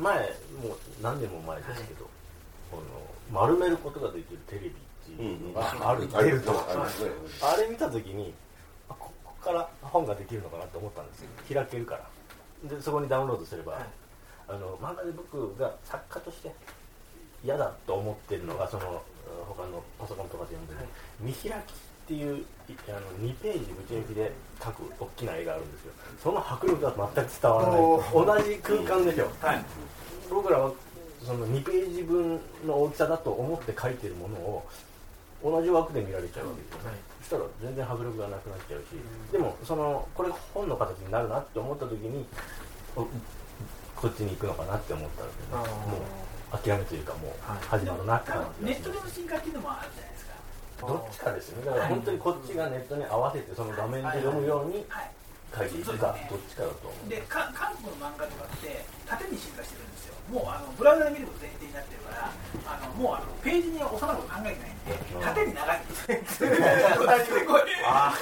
前もう何年も前ですけど、この丸めることができるテレビっていうのがある、出ると、あれ見た時にあここから本ができるのかなって思ったんですよ。開けるから。でそこにダウンロードすれば、あの漫画で僕が作家として嫌だと思ってるのがその他のパソコンとかで読んでる、見開きっていうあの2ページぶち抜きで書く大きな絵があるんですよ。その迫力が全く伝わらない。同じ空間でしょ、はい、僕らはその2ページ分の大きさだと思って書いてるものを同じ枠で見られちゃうわけですよね、はい、そしたら全然迫力がなくなっちゃうし、でもそのこれ本の形になるなって思った時にこっちに行くのかなって思ったんで、ね、もう諦めというかもう始まるなって感じ、ネットでの進化っていうのもあるじゃないですかどっちかですよね。だから本当にこっちがネットに合わせてその画面で読むように書い。ていくかどっちかだと思う。で韓国の漫画とかって縦に進化してるんですよ。もうあのブラウザで見ること前提になってるもうあのページに収まること考えてないんで縦に長いんです。よあ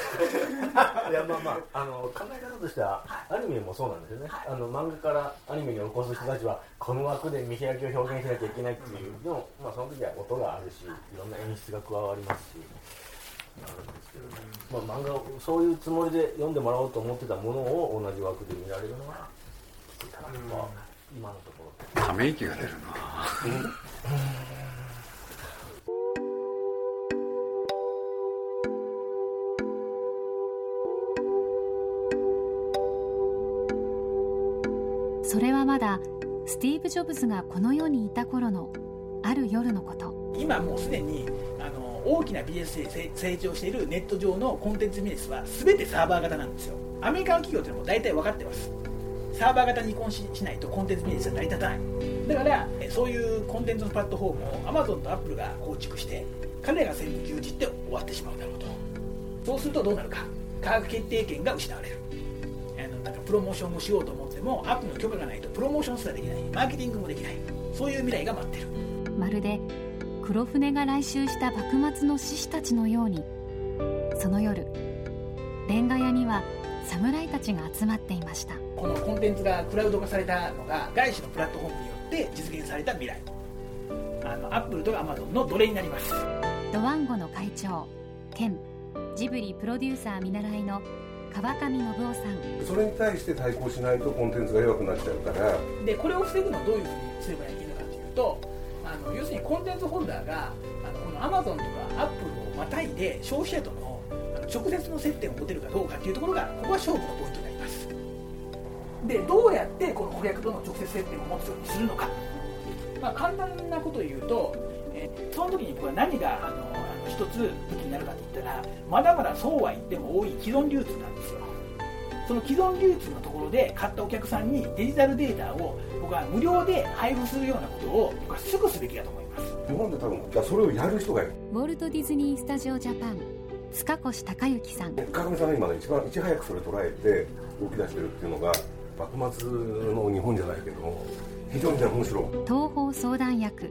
いやまあまああの考え方としては、アニメもそうなんですよね、あの漫画からアニメに起こす人たちはこの枠で見開きを表現しなきゃいけないっていう、でもまあその時は音があるしいろんな演出が加わりますしあるんですけど、まあ、漫画をそういうつもりで読んでもらおうと思ってたものを同じ枠で見られるのがきついかなとか、今のところ。ため息が出るな、まだスティーブ・ジョブズがこの世にいた頃のある夜のこと。今もうすでにあの大きなビジネスで成長しているネット上のコンテンツビジネスは全てサーバー型なんですよ。アメリカの企業っていうのも大体分かってます。サーバー型に移行しないとコンテンツビジネスは成り立たない。だからそういうコンテンツのプラットフォームをアマゾンとアップルが構築して彼らが全部牛耳って終わってしまうだろうと。そうするとどうなるか。価格決定権が失われる。あのなんかプロモーションをしようと思ってもアップルの許可がないとプロモーションすらできない。マーケティングもできない。そういう未来が待ってる。まるで黒船が来襲した幕末の志士たちのように。その夜レンガ屋には侍たちが集まっていました。このコンテンツがクラウド化されたのが外資のプラットフォームによって実現された未来。あのアップルとかアマゾンの奴隷になります。ドワンゴの会長兼ジブリプロデューサー見習いの川上信夫さん。それに対して対抗しないとコンテンツが弱くなっちゃうから。でこれを防ぐのはどういうふうにすればいいのかというとあの要するにコンテンツホルダーがあのこのアマゾンとかアップルをまたいで消費者との直接の接点を持てるかどうかっていうところがここが勝負のポイントになります。でどうやってこの顧客との直接接点を持つようにするのか、まあ、簡単なことを言うと、えその時に僕は何があのあの一つ武器になるかといったらまだまだそうは言っても多い既存流通なんですよ。その既存流通のところで買ったお客さんにデジタルデータを僕は無料で配布するようなことを僕はすぐすべきだと思います。日本で多分それをやる人がいる。ウォルト・ディズニー・スタジオ・ジャパン。塚越隆之さん。川上さんが今一番いち早くそれ捉えて動き出してるっていうのが幕末の日本じゃないけど非常に面白い。東方相談役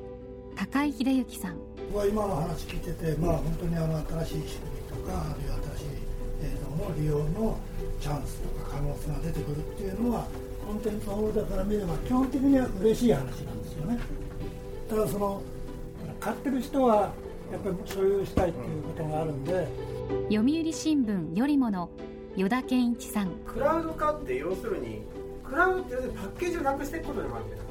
高井秀幸さん僕は今の話聞いてて、まあ、本当にあの新しい仕組みとかあるいは新しい映像の利用のチャンスとか可能性が出てくるっていうのはコンテンツホルダーから見れば基本的には嬉しい話なんですよね。ただその買ってる人はやっぱり所有したいっていうことがあるんで、読売新聞よりもの依田健一さん。クラウド化って要するにクラウドって要するにパッケージをなくしていくことでもあるんです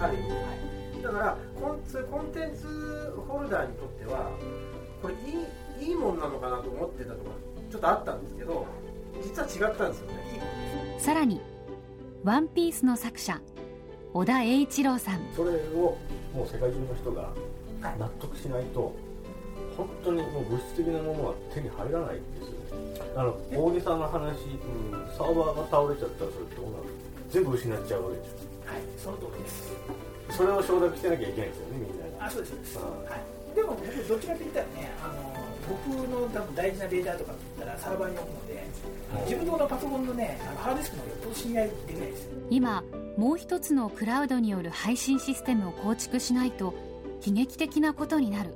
ある意味、はい、だからコンコンテンツホルダーにとってはこれいいいいもんなのかなと思ってたとかちょっとあったんですけど実は違ったんですよね。さらに「ワンピースの作者小田栄一郎さん。それをもう世界中の人が納得しないと本当にもう物質的なものは手に入らないんですよ。ねあの大げさな話、うん、サーバーが倒れちゃったらそれどうなる？全部失っちゃうわけですよはいその通りですそれを承諾してなきゃいけないですよねみんなあそうですそうです、はい、でも僕どっちかって言ったらねあの僕の多分大事なデータとかって言ったらサーバーに置くので自分のパソコンのねあのハードディスクのよっぽど信頼できないです今もう一つのクラウドによる配信システムを構築しないと悲劇的なことになる。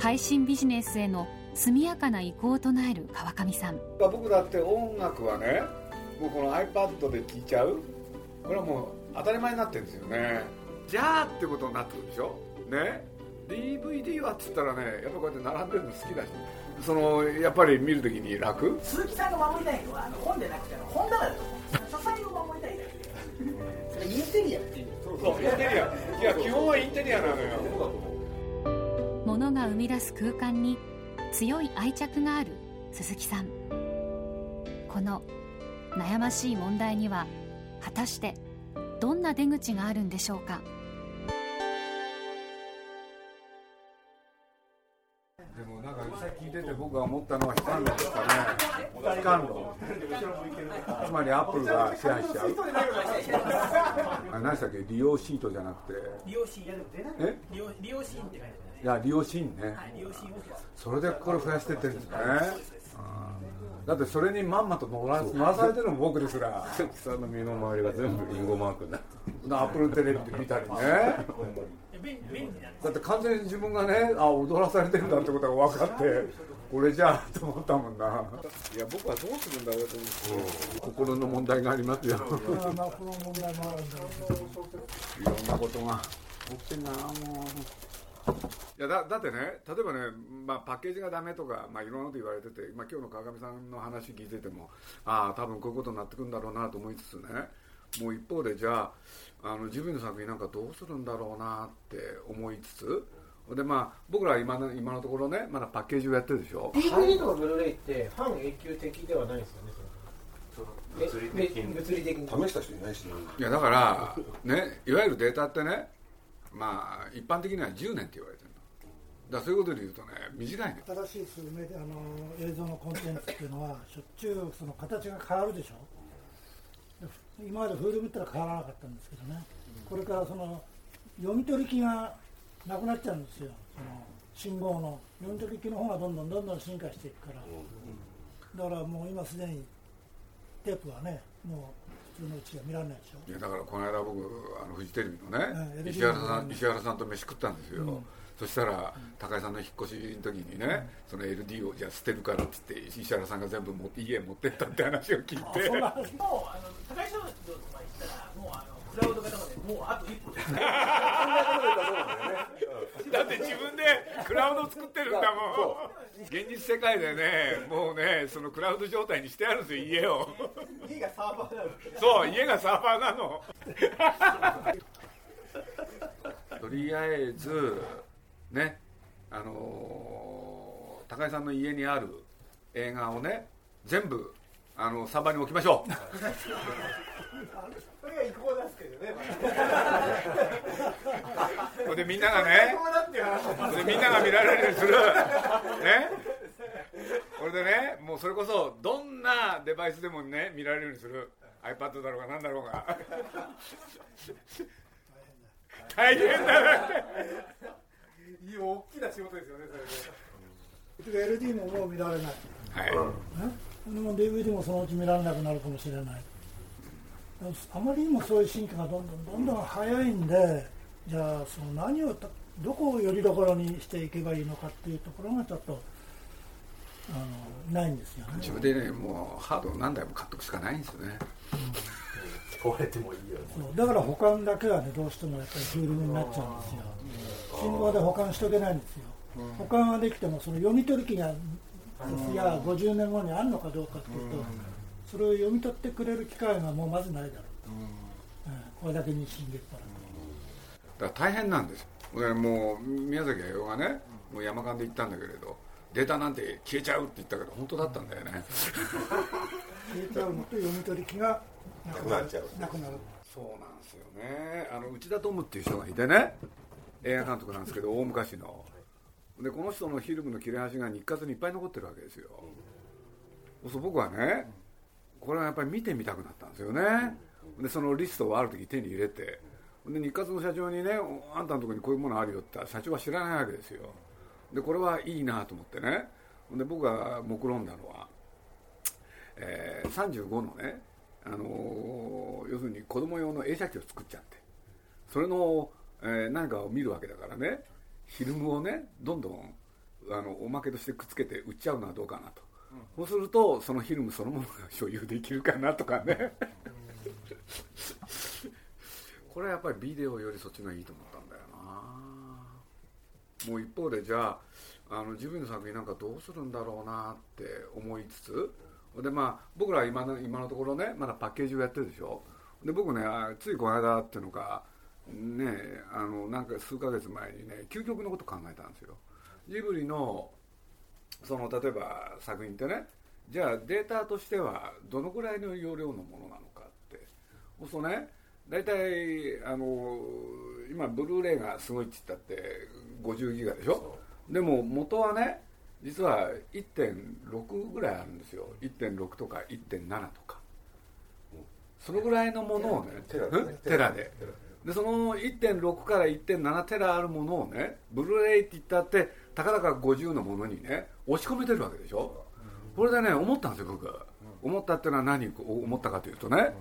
配信ビジネスへの速やかな移行を唱える川上さん。僕だって音楽はねもうこの iPad で聞いちゃう。これはもう当たり前になってるんですよね。じゃあってことになってくるでしょ？ね？DVD はっつったらねやっぱこうやって並んでるの好きだし。そのやっぱり見るときに楽？鈴木さんが守りたいのはあの本でなくて本棚だと思う書斎を守りたいだけで。それインテリアっていう。そうインテリア。いや基本はインテリアなのよ。物が生み出す空間に強い愛着がある鈴木さん。この悩ましい問題には果たしてどんな出口があるんでしょうか？でもなんかさっき聞いてて僕が思ったのは悲観論。ですかね悲観論。つまりアップルが支配しちゃう。あ何でしたっけ？利用シートじゃなくて。利用シーンえ？利用利用シーンって書いていや利用シーンね、はい利用シーンをそれでこれ増やしてってるんですねだってそれにまんまと乗ら乗らされてるのも僕ですら。鈴木さんの身の回りが全部リンゴマークになってアップルテレビで見たりね。だって完全に自分がねあ踊らされてるんだってことが分かってこれじゃあと思ったもんな。いや僕はどうするんだろうと思って。心の問題がありますよ。いろんなことが起きてんなもういやだだってね例えばね、まあ、パッケージがダメとか、まあ、いろんなこと言われてて、まあ、今日の川上さんの話聞いててもああ多分こういうことになってくるんだろうなと思いつつねもう一方でじゃああのジブリの作品なんかどうするんだろうなって思いつつでまあ僕ら今の今のところねまだパッケージをやってるでしょ？DVD とかブルーレイってファン永久的ではないですよね物理的に。え物理的に。試した人いないしね。いやだからねいわゆるデータってねまあ一般的には10年って言われてるの。だそういうことで言うとね短いね。新しい数メディあの映像のコンテンツっていうのはしょっちゅうその形が変わるでしょ。で今までフール見たら変わらなかったんですけどね。これからその読み取り機がなくなっちゃうんですよ。その信号の。読み取り機の方がどんどんどんどん進化していくから。だからもう今すでにテープはねもう普通のうちは見られないでしょ。いやだからこの間僕あのフジテレビのね、うん石原さん石原さんと飯食ったんですよ、うん。そしたら高井さんの引っ越しの時にね、その LD をじゃあ捨てるからっつって石原さんが全部持って家へ持ってったって話を聞いて。そんなもうあの高井翔とか言ったらもうあのクラウド型までもうあと一歩です だ って自分でクラウド作ってるんだもん。現実世界でねもうねそのクラウド状態にしてあるんですよ家を。家がサーバーなの。そう家がサーバーなの。とりあえずねあのー高井さんの家にある映画をね全部あのサーバーに置きましょう。それが違法なんですけどねでみんながねでみんなが見られるようにする。ね。これでねもうそれこそどんなデバイスでもね見られるようにする。iPad だろうが何だろうが。大変だね。いい大きな仕事ですよねそれで LD ももう見られない、ね、はいでも DVD もそのうち見られなくなるかもしれない。あまりにもそういう進化がどんどんどんどん早いんでじゃあその何をたどこをよりどころにしていけばいいのかっていうところがちょっとあのないんですよね。自分でねもうハードを何台も買っとくしかないんですよね。壊れてもいいようにそう。だから保管だけはねどうしてもやっぱりフィルムになっちゃうんですよ。信号で保管しとけないんですよ。保管はできてもその読み取り機がいや50年後にあるのかどうかっていうとそれを読み取ってくれる機会がもうまずないだろう。と、うん。これだけ日進月歩だから大変なんですもう宮崎駿がねもう山間で行ったんだけれどデータなんて消えちゃうって言ったけど本当だったんだよね。消えちゃう。のと読み取り機がなくなっちゃうなくなる。そうなんですよね。あの内田トムっていう人がいてね映画監督なんですけど大昔の。でこの人のフィルムの切れ端が日活にいっぱい残ってるわけですよ。そうすると僕はねこれはやっぱり見てみたくなったんですよね。でそのリストをある時手に入れてで日活の社長にね「あんたのとこにこういうものあるよ」って言ったら社長は知らないわけですよ。でこれはいいなと思ってね。で僕が目論んだのは、えー35のね、あのー要するに子供用の映写機を作っちゃって。それの、えー何かを見るわけだからねフィルムをねどんどんあのおまけとしてくっつけて売っちゃうのはどうかなと。そうするとそのフィルムそのものが所有できるかなとかね。これはやっぱりビデオよりそっちがいいと思ったんだよな。もう一方でじゃああのジブリの作品なんかどうするんだろうなって思いつつでまあ僕ら今の今のところねまだパッケージをやってるでしょ。で僕ねついこの間っていうのかねあのなんか数ヶ月前にね究極のこと考えたんですよ。ジブリのその例えば作品ってねじゃあデータとしてはどのぐらいの容量のものなのかって。そうするとね大体あの今ブルーレイがすごいって言ったって50ギガでしょ？でも元はね実は1.6ぐらいあるんですよ。1.6とか1.7とか。そのぐらいのものをねテラで。テラででその1.6から1.7テラあるものをねブルーレイって言ったってたかだか50のものにね押し込めてるわけでしょ？これでね思ったんですよ僕。思ったっていうのは何思ったかというとね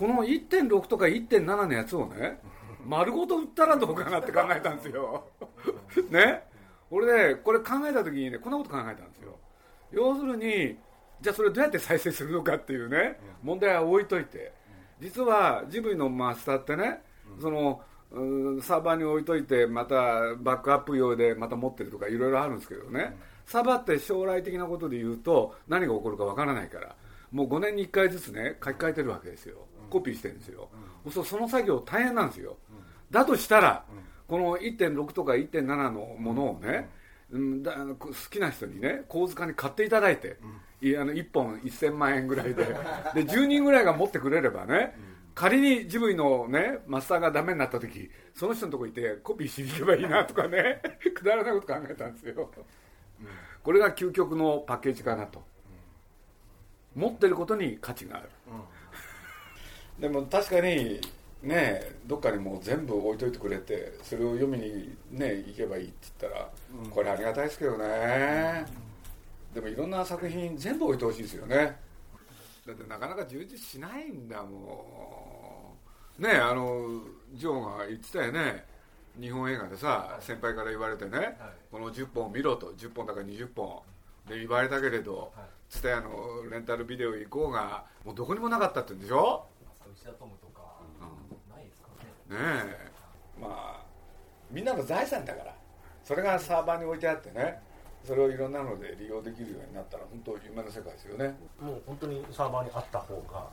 この1.6とか1.7のやつをね丸ごと売ったらどうかなって考えたんですよ。ね？俺ねこれ考えた時にねこんなこと考えたんですよ。要するにじゃあそれどうやって再生するのかっていうね問題は置いといて。実はジブリのマスターってねそのサーバーに置いといてまたバックアップ用でまた持ってるとかいろいろあるんですけどね。サーバーって将来的なことで言うと何が起こるかわからないからもう5年に1回ずつね書き換えてるわけですよコピーしてるんですよ、そうその作業大変なんですよ、だとしたら、この1.6とか1.7のものをね、うん。だ好きな人にね構図家に買っていただいて、いあの1本1000万円ぐらいで で10人ぐらいが持ってくれればね、仮にジブリのねマスターがダメになった時その人のとこ行ってコピーしに行けばいいなとかね くだらないこと考えたんですよ、これが究極のパッケージかなと、持ってることに価値がある、でも確かにねどっかにもう全部置いといてくれてそれを読みにね行けばいいって言ったら、これありがたいですけどね、でもいろんな作品全部置いてほしいですよね。だってなかなか充実しないんだもん。ねあのジョーが言ってたよね。日本映画でさ先輩から言われてね、この10本見ろと10本だから20本。で言われたけれど蔦屋、のレンタルビデオ行こうがもうどこにもなかったって言うんでしょ？内田トムとか、ないですかね。え。まあみんなの財産だからそれがサーバーに置いてあってねそれをいろんなので利用できるようになったら本当夢の世界ですよね。もう本当にサーバーにあった方が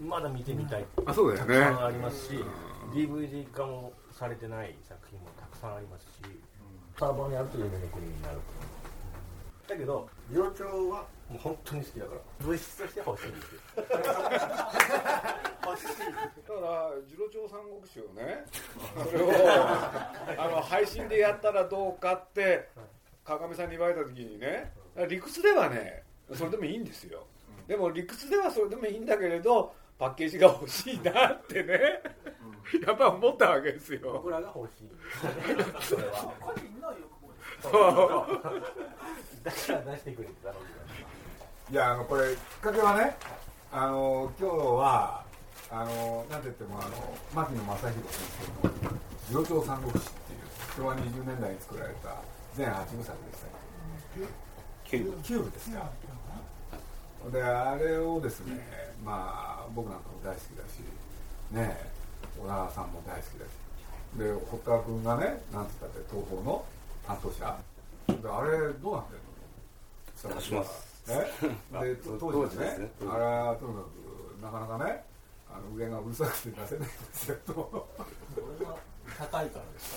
まだ見てみたい。ってあそうだよね。たくさんありますし、DVD 化もされてない作品もたくさんありますし、サーバーにあると夢の国になるだけど次郎長はもう本当に好きだから。物質として欲しいだから次郎長三国志をねそれをあの配信でやったらどうかって川上さんに言われた時にね理屈ではねそれでもいいんですよ。でも理屈ではそれでもいいんだけれどパッケージが欲しいなってねやっぱ思ったわけですよ。僕らが欲しい。それは。個人の欲望です。だから出してくれてたのにいやあのこれきっかけはねあの今日はあのなんて言ってもあのマキノ雅弘先生の「次郎長三国志」っていう昭和20年代に作られた全8部作でしたキューブキューブですかであれをですね。まあ僕なんかも大好きだしね小田さんも大好きだし。で堀川君がねなんつったって東宝の担当者。であれどうなってんの出します。え？で当時はねね。あれはとにかくなかなかねあの上がうるさくて出せないんですよと。高いからです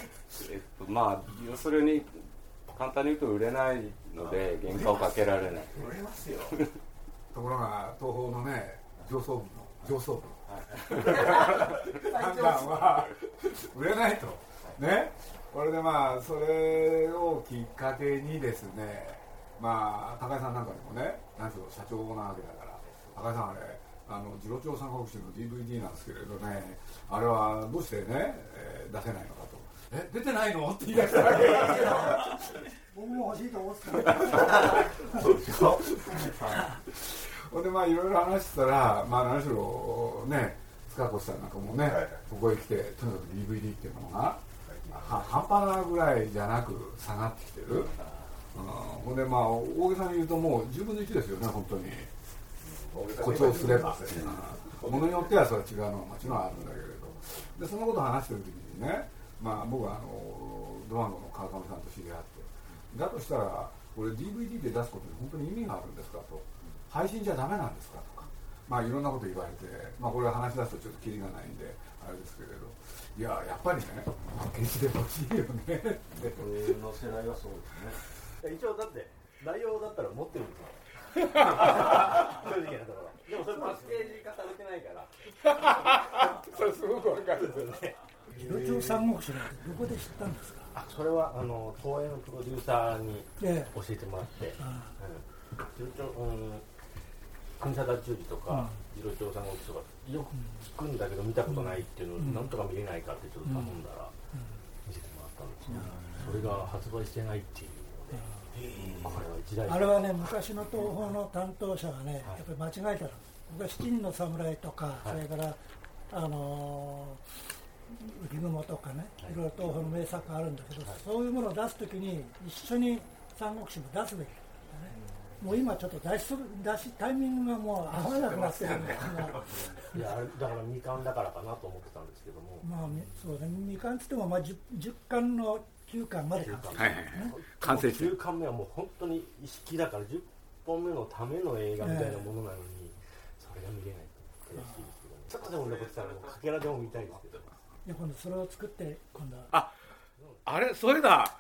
か？えっとまあ要するに簡単に言うと売れないので原価をかけられない。売れますよ。ところが東宝のね上層部の上層部。判断は売れないと。ね？これでまあそれをきっかけにですねまあ高井さんなんかにもねなんつうの社長なわけだから高井さんあれあの次郎長三国志の DVD なんですけれどねあれはどうしてね、えー出せないのかと。え出てないの？って言い出したわけ。ですよ僕も欲しいと思ってた。そうでしょほんでまあいろいろ話してたらまあ何しろね塚越さんなんかもね、ここへ来てとにかく DVD っていうものが、は半端なぐらいじゃなく下がってきてるほんでまあ大げさに言うともう10分の1ですよね本当に。コツをすれば。ものによってはそれは違うのはもちろんあるんだけれど。でそんなことを話してる時にね、まあ、僕はあのドワンゴの川上さんと知り合って。だとしたらこれ DVD で出すことに本当に意味があるんですかと。配信じゃダメなんですかとか。まあいろんなこと言われて、まあ、これ話し出すとちょっとキリがないんであれですけれど。いややっぱりね現地で欲しいよねって。俺の世代はそうですね一応だって内容だったら持ってるんですよ。正直なところ。でもそれパッケージ化されてないから。それすごくわかる。ね広町三国志なんてどこで知ったんですか？あそれはあの東映のプロデューサーにえ教えてもらって、あうん、広町うん国定忠治とか広町三国志とかよく聞くんだけど見たことないっていうのをうん。なんとか見れないかってちょっと頼んだら見せてもらったんですよ、それが発売してないっていうので、これは一大あれはね昔の東宝の担当者がねやっぱり間違えたの。僕は七人の侍とか、はい。それからあのー浮雲とかね、い、ろいろ東宝の名作があるんだけど、そういうものを出すときに一緒に三国志も出すべきもう今ちょっと出しする出しタイミングがもう合わなくなってるんだよ いやだから未完だからかなと思ってたんですけども。まあみそうね未完っつってもまあ 10, 10巻の9巻まで完成はいはいはい。完成してる。10巻目はもう本当に意識だから10本目のための映画みたいなものなのに、それが見れないと悔しいですけど、ちょっとでも残ってたらもうかけらでも見たいですけど。で今度それを作って今度は。ああれそれだ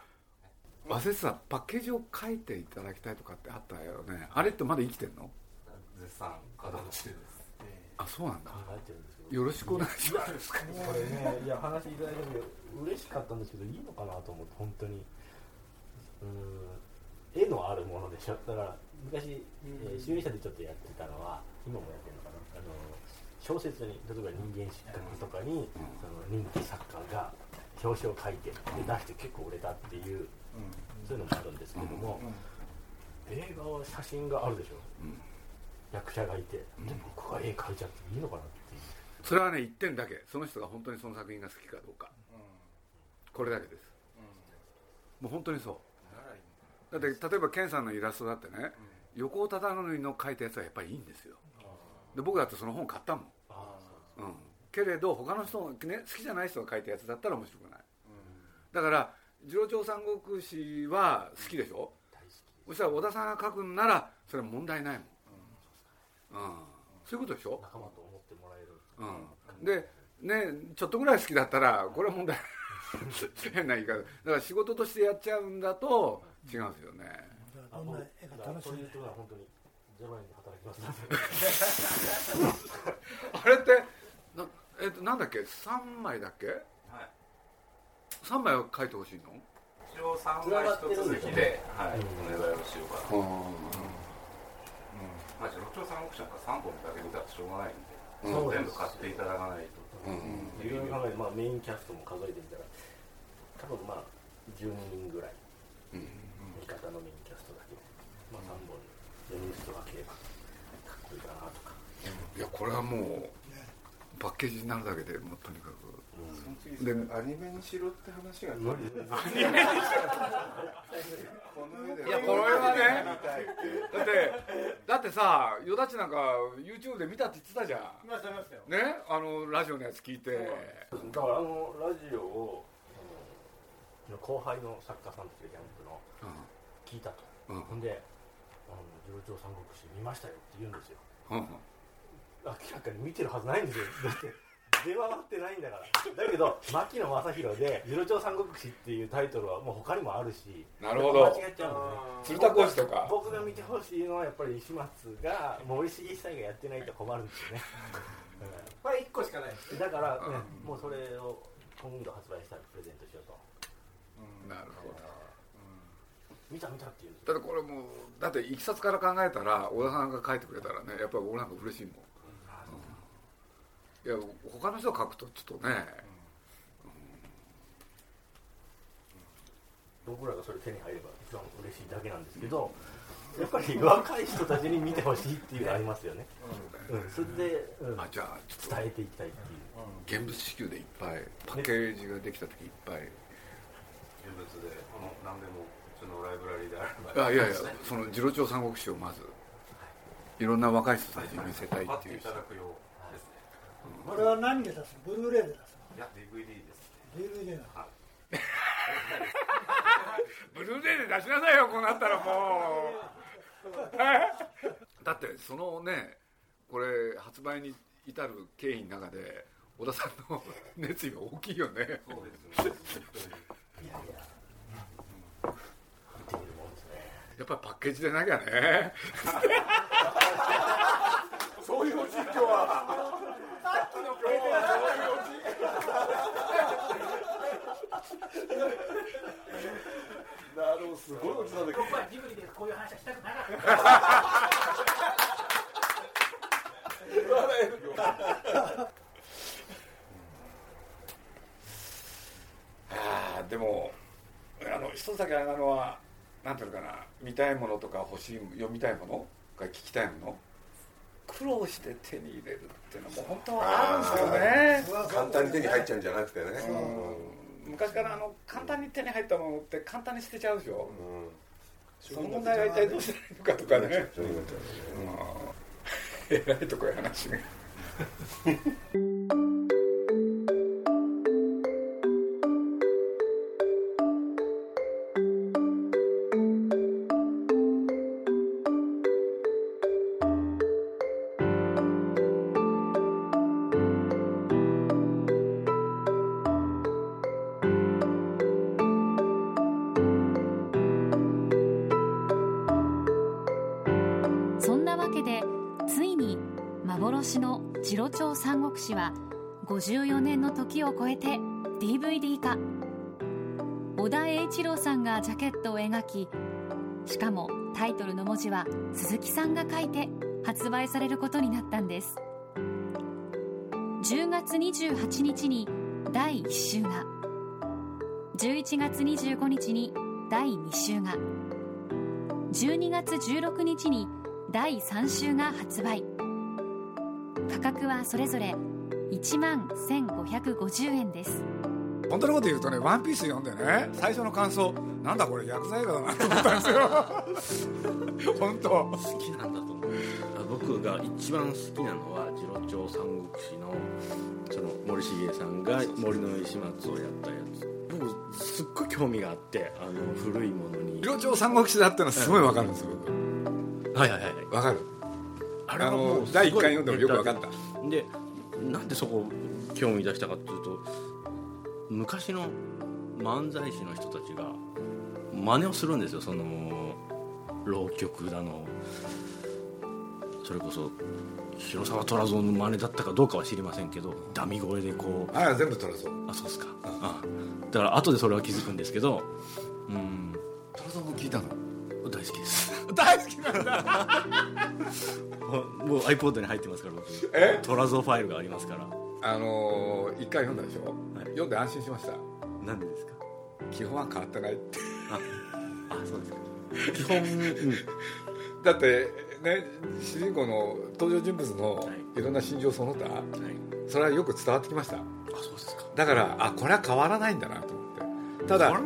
忘れてたパッケージを書いていただきたいとかってあったよね。あれってまだ生きてんの？絶賛稼働中です。あそうなんだ。考え。てるんですけどよろしくお願いします。これねいや話いただいて嬉しかったんですけどいいのかなと思って本当に。うん絵のあるものでしょ。だから昔、えー、集英社でちょっとやってたのは今もやってるのかな。あの小説に例えば人間失格とかに、その人気作家が表紙を書いてで出して結構売れたっていう、そういうのもあるんですけども、映画は写真があるでしょ、役者がいて、で僕が絵描いちゃっていいのかなっていう。それはね一点だけその人が本当にその作品が好きかどうか。これだけです。もう本当にそう。だって例えば健さんのイラストだってね横尾忠則の描いたやつはやっぱりいいんですよ。で僕だってその本買ったもん、ああそう。うん、けれど他の人の、ね、好きじゃない人が描いたやつだったら面白くない、だから次郎長三国志は好きでしょ、大好きそしたら小田さんが書くんならそれは問題ないもん、うん、そういうことでしょ、仲間と思ってもらえる。うん、でねちょっとぐらい好きだったらこれは問題 変な言い方。だから仕事としてやっちゃうんだと違うんですよね。どんな絵が楽しみそういうところは本当にゼロ円で働きます。の であれってな,、えっとなんだっけ？3枚だっけ？はい。3枚は書いてほしいの？一応3枚一続きで、はい、お願いをしようかな、まあ、六丁三国志なんか3本だけ見たらしょうがないんで、そうです全部買っていただかないと、いろいろ考えて、まあ、メインキャストも数えてみたら多分まあ10人ぐらい。味方のメインキャストだけで、まあ、3本4人ずつ分ければかっこいいかなとか。いやこれはもうパッケージになるだけでもうとにかく。でアニメにしろって話が無理ですこの絵で。いやこれはねだってだってさよだちなんか YouTube で見たって言ってたじゃん。見ました見ましたよ。ね？あのラジオのやつ聞いて。だからあのラジオを後輩の作家さんたちがキャンプの聞いたと、うん。ほんで「あの次郎長三国志見ましたよ」って言うんですよ。うんうん明らかに見てるはずないんですよ。だって出回ってないんだから。だけど牧野正弘で「次郎長三国志」っていうタイトルはもう他にもあるしなるほど。間違っちゃうんですね。鶴田浩司とか。僕が見てほしいのはやっぱり石松が森重久がやってないと困るんですよね、これ1個しかないですうんだから、ねもうそれを今度発売したらプレゼントしようと。なるほど。見た見たって言う。だってこれもうだっていきさつから考えたら小田さんが書いてくれたらねやっぱり俺なんか嬉しいもん、いや他の人が書くとちょっとね、僕らがそれ手に入れば一番嬉しいだけなんですけど、やっぱり若い人たちに見てほしいっていうのがありますよね、うん。それで、うん。あじゃあ伝えていきたいっていう、現物支給でいっぱい。パッケージができた時いっぱい。現物でこの何でもそのライブラリーであれば。あいやいやその次郎長三国志をまず。い。ろんな若い人たちに見せたい買っていうただくようこれは何で出すの？ブルーレイで出すいや DVD ですの DVD なのブルーレイで出しなさいよこうなったらもう。だってそのねこれ発売に至る経緯の中で小田さんの熱意が大きいよね。そうですね。やっぱりパッケージでなきゃね。そういうおじ今日はなるほどすごいおじさんで僕はジブリでこういう話はしたくなかった。ああでもあの一つだけあれなのはなんていうのかな見たいものとか欲しい読みたいものが聞きたいもの苦労して手に入れるっていうのも本当はあるんですよね。簡単に手に入っちゃうんじゃなくてね。うん。昔からあの簡単に手に入ったものって簡単に捨てちゃうでしょうん。その問題は一体どうしたらいいのかとかね。そういうことだね。えらいとこや話が幻の次郎長三国志は54年の時を超えて DVD 化。小田栄一郎さんがジャケットを描きしかもタイトルの文字は鈴木さんが書いて発売されることになったんです。10月28日に第1週が。11月25日に第2週が。12月16日に第3週が発売。価格はそれぞれ1万1550円です。本当のこと言うとね「ワンピース読んでね最初の感想なんだこれ薬剤映画だなと思ったんですよ。本当。好きなんだと思う。僕が一番好きなのは次郎長三国志のその森重さんが森の石松をやったやつ。僕すっごい興味があってあの古いものに。両長三国志だってのはすごいわかるんですよはいはいはい僕わかるあれはもう第一回読んでもよくわかった。でなんでそこ興味出したかっていうと昔の漫才師の人たちが真似をするんですよ。その浪曲だの。それこそ広沢虎蔵の真似だったかどうかは知りませんけどダミ声でこうああ全部取らそうあそうですか。あだから後でそれは気づくんですけどうん。虎蔵も聞いたの？大好きです。大好きなんだもう iPod に入ってますから僕。え？トラゾーファイルがありますから。あのー一回読んだでしょ、はい。読んで安心しました。なんでですか？基本は変わってないって。あそうですか。基本、うん、だってね主人公の登場人物のはい。いろんな心情その他はい。それはよく伝わってきました。あそうですか。だからあこれは変わらないんだなと思って。ただ表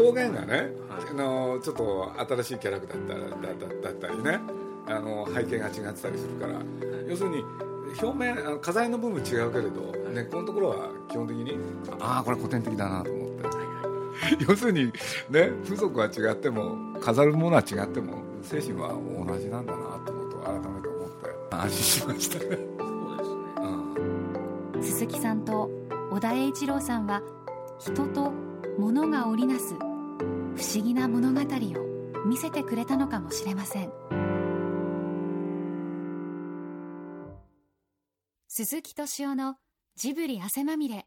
現がね、はい。あのちょっと新しいキャラクターだっただだだったりねあの背景が違ってたりするから、要するに表面あの飾りの部分違うけれど、根っこのところは基本的にああこれ古典的だなと思って。要するにね風俗は違っても飾るものは違っても精神は同じなんだなと思うと改めて思って安心しましたね、そうですね。うん。鈴木さんと小田栄一郎さんは人と物が織りなす不思議な物語を見せてくれたのかもしれません鈴木敏夫のジブリ汗まみれ。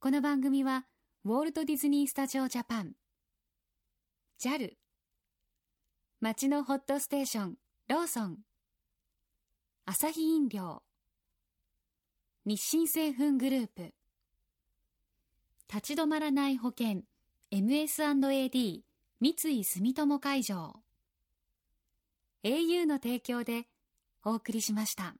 この番組はウォルト・ディズニー・スタジオ・ジャパン。JAL 街のホットステーションローソン。アサヒ飲料。日清製粉グループ。立ち止まらない保険 MS&AD 三井住友海上。au の提供でお送りしました。